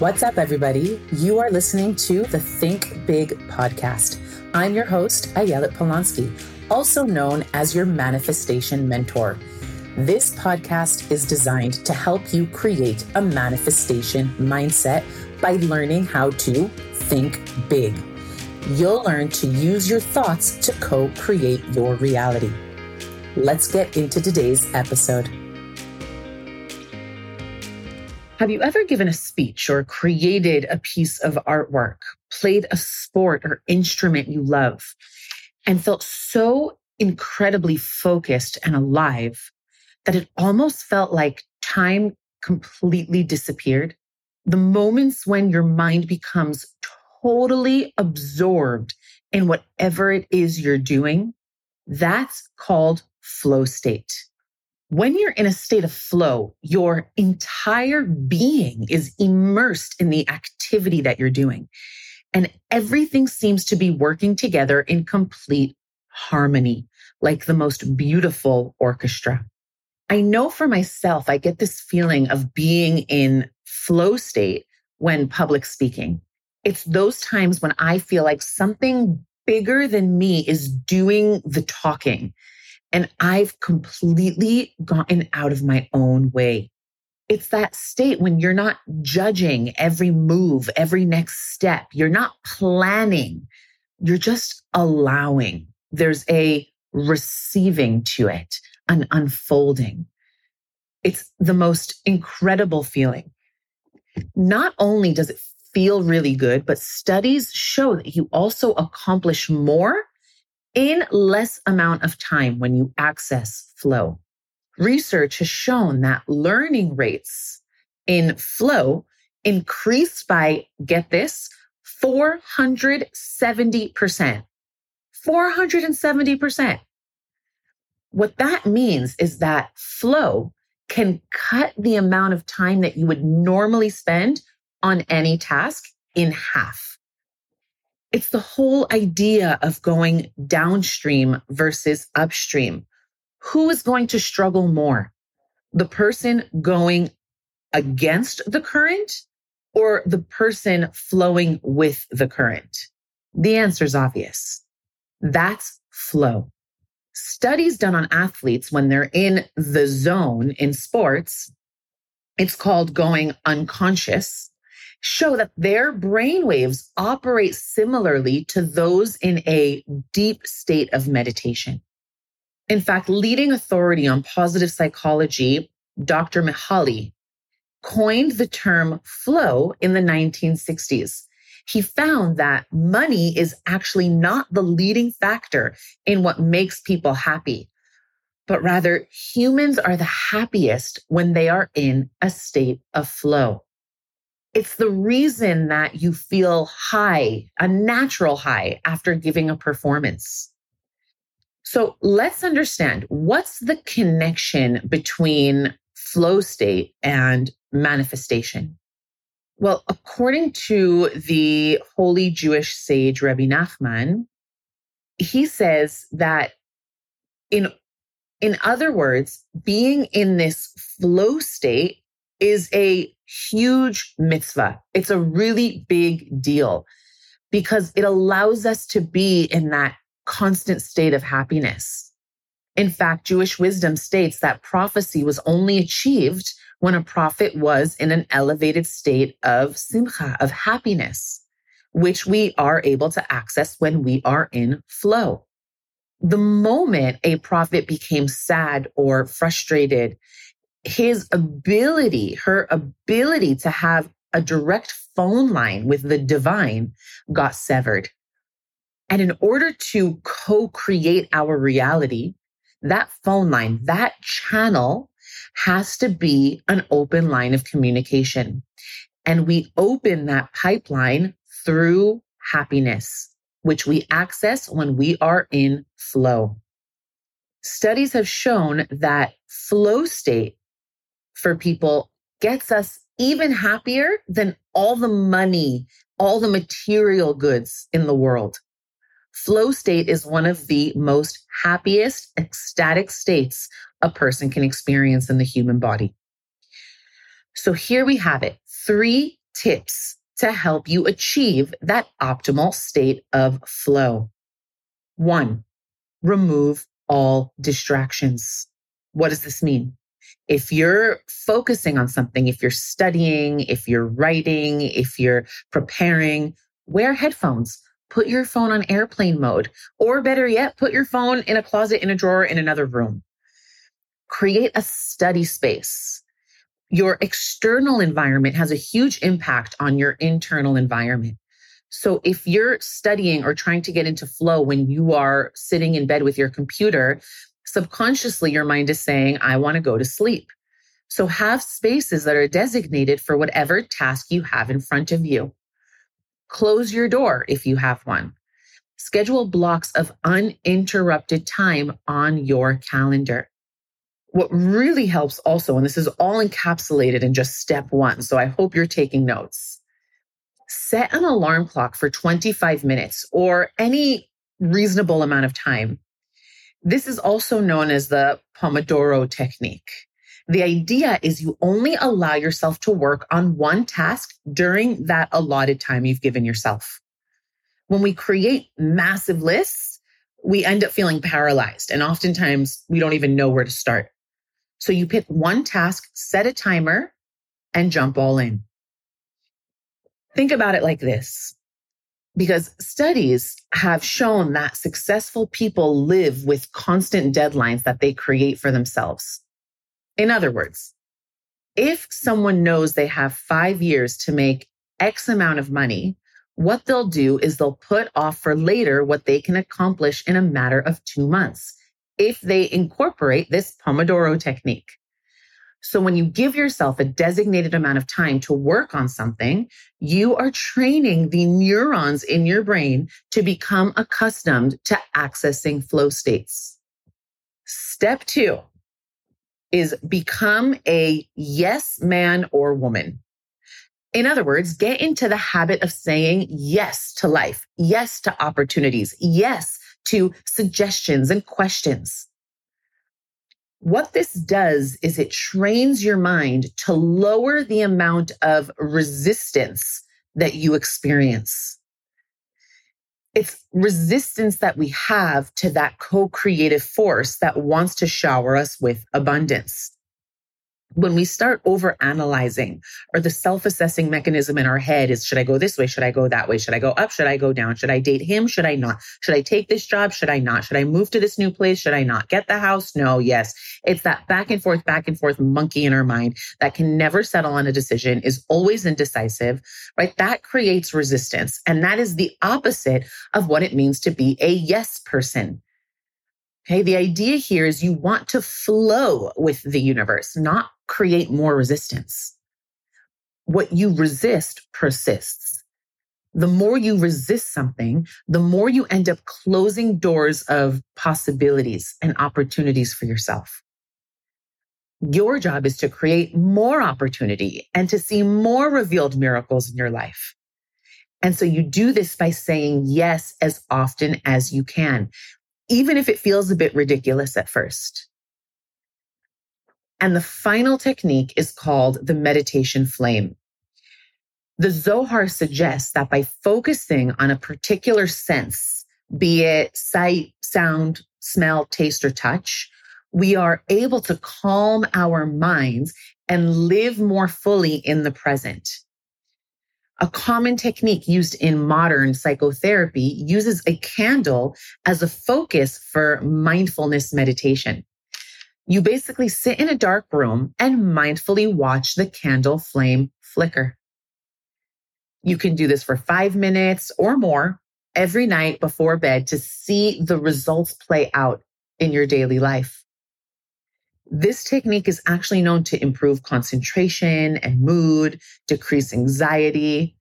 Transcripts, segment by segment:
What's up, everybody? You are listening to the Think Big podcast. I'm your host, Ayelet Polonsky, also known as your manifestation mentor. This podcast is designed to help you create a manifestation mindset by learning how to think big. You'll learn to use your thoughts to co create your reality. Let's get into today's episode. Have you ever given a speech or created a piece of artwork, played a sport or instrument you love, and felt so incredibly focused and alive that it almost felt like time completely disappeared? The moments when your mind becomes totally absorbed in whatever it is you're doing, that's called flow state. When you're in a state of flow, your entire being is immersed in the activity that you're doing. And everything seems to be working together in complete harmony, like the most beautiful orchestra. I know for myself, I get this feeling of being in flow state when public speaking. It's those times when I feel like something bigger than me is doing the talking and I've completely gotten out of my own way. It's that state when you're not judging every move, every next step. You're not planning. You're just allowing. There's a receiving to it, an unfolding. It's the most incredible feeling. Not only does it feel really good, but studies show that you also accomplish more in less amount of time when you access flow. Research has shown that learning rates in flow increased by, get this, 470%. 470%. What that means is that flow can cut the amount of time that you would normally spend on any task in half. It's the whole idea of going downstream versus upstream. Who is going to struggle more? The person going against the current or the person flowing with the current? The answer is obvious. That's flow. Studies done on athletes when they're in the zone in sports, it's called going unconscious show that their brain waves operate similarly to those in a deep state of meditation. In fact, leading authority on positive psychology, Dr. Mihaly, coined the term flow in the 1960s. He found that money is actually not the leading factor in what makes people happy, but rather humans are the happiest when they are in a state of flow. It's the reason that you feel high, a natural high after giving a performance. So let's understand what's the connection between flow state and manifestation? Well, according to the holy Jewish sage Rabbi Nachman, he says that in in other words, being in this flow state is a huge mitzvah. It's a really big deal because it allows us to be in that constant state of happiness. In fact, Jewish wisdom states that prophecy was only achieved when a prophet was in an elevated state of simcha, of happiness, which we are able to access when we are in flow. The moment a prophet became sad or frustrated, his ability, her ability to have a direct phone line with the divine got severed. And in order to co create our reality, that phone line, that channel has to be an open line of communication. And we open that pipeline through happiness, which we access when we are in flow. Studies have shown that flow state for people gets us even happier than all the money, all the material goods in the world. Flow state is one of the most happiest, ecstatic states a person can experience in the human body. So here we have it three tips to help you achieve that optimal state of flow. One, remove all distractions. What does this mean? If you're focusing on something, if you're studying, if you're writing, if you're preparing, wear headphones. Put your phone on airplane mode, or better yet, put your phone in a closet, in a drawer, in another room. Create a study space. Your external environment has a huge impact on your internal environment. So if you're studying or trying to get into flow when you are sitting in bed with your computer, subconsciously your mind is saying, I want to go to sleep. So have spaces that are designated for whatever task you have in front of you. Close your door if you have one. Schedule blocks of uninterrupted time on your calendar. What really helps also, and this is all encapsulated in just step one, so I hope you're taking notes. Set an alarm clock for 25 minutes or any reasonable amount of time this is also known as the Pomodoro technique. The idea is you only allow yourself to work on one task during that allotted time you've given yourself. When we create massive lists, we end up feeling paralyzed and oftentimes we don't even know where to start. So you pick one task, set a timer and jump all in. Think about it like this because studies have shown that successful people live with constant deadlines that they create for themselves. In other words, if someone knows they have five years to make X amount of money, what they'll do is they'll put off for later what they can accomplish in a matter of two months if they incorporate this Pomodoro technique. So when you give yourself a designated amount of time to work on something, you are training the neurons in your brain to become accustomed to accessing flow states. Step two is become a yes man or woman. In other words, get into the habit of saying yes to life, yes to opportunities, yes to suggestions and questions. What this does is it trains your mind to lower the amount of resistance that you experience. It's resistance that we have to that co creative force that wants to shower us with abundance when we start over analyzing or the self assessing mechanism in our head is should I go this way? Should I go that way? Should I go up? Should I go down? Should I date him? Should I not? Should I take this job? Should I not? Should I move to this new place? Should I not get the house? No, yes. It's that back and forth, back and forth monkey in our mind that can never settle on a decision, is always indecisive, right? That creates resistance. And that is the opposite of what it means to be a yes person. Okay. The idea here is you want to flow with the universe, not create more resistance. What you resist persists. The more you resist something, the more you end up closing doors of possibilities and opportunities for yourself. Your job is to create more opportunity and to see more revealed miracles in your life. And so you do this by saying yes as often as you can, even if it feels a bit ridiculous at first. And the final technique is called the meditation flame. The Zohar suggests that by focusing on a particular sense, be it sight, sound, smell, taste, or touch, we are able to calm our minds and live more fully in the present. A common technique used in modern psychotherapy uses a candle as a focus for mindfulness meditation. You basically sit in a dark room and mindfully watch the candle flame flicker. You can do this for five minutes or more every night before bed to see the results play out in your daily life. This technique is actually known to improve concentration and mood, decrease anxiety,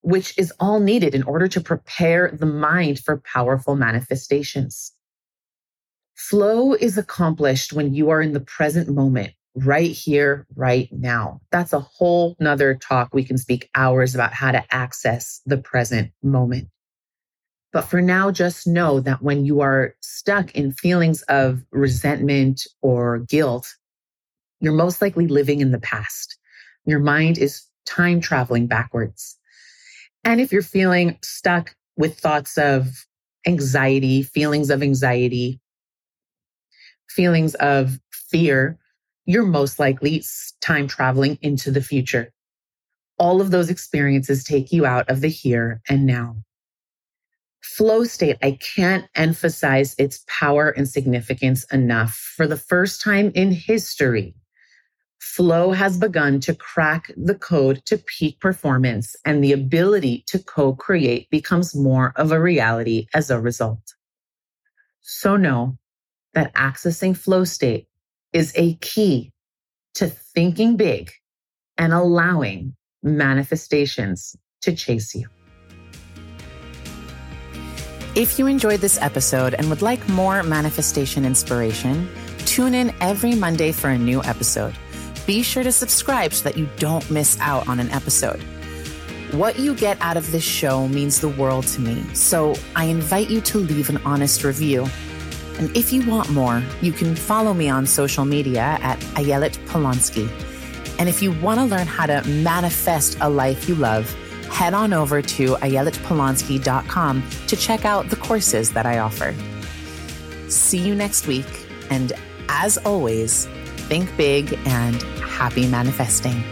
which is all needed in order to prepare the mind for powerful manifestations. Flow is accomplished when you are in the present moment, right here, right now. That's a whole nother talk. We can speak hours about how to access the present moment. But for now, just know that when you are stuck in feelings of resentment or guilt, you're most likely living in the past. Your mind is time traveling backwards. And if you're feeling stuck with thoughts of anxiety, feelings of anxiety, feelings of fear, you're most likely time traveling into the future. All of those experiences take you out of the here and now. Flow state, I can't emphasize its power and significance enough. For the first time in history, Flow has begun to crack the code to peak performance, and the ability to co create becomes more of a reality as a result. So, know that accessing flow state is a key to thinking big and allowing manifestations to chase you. If you enjoyed this episode and would like more manifestation inspiration, tune in every Monday for a new episode be sure to subscribe so that you don't miss out on an episode. What you get out of this show means the world to me, so I invite you to leave an honest review. And if you want more, you can follow me on social media at Ayelet Polonsky. And if you want to learn how to manifest a life you love, head on over to ayeletpolonsky.com to check out the courses that I offer. See you next week, and as always, think big and happy manifesting.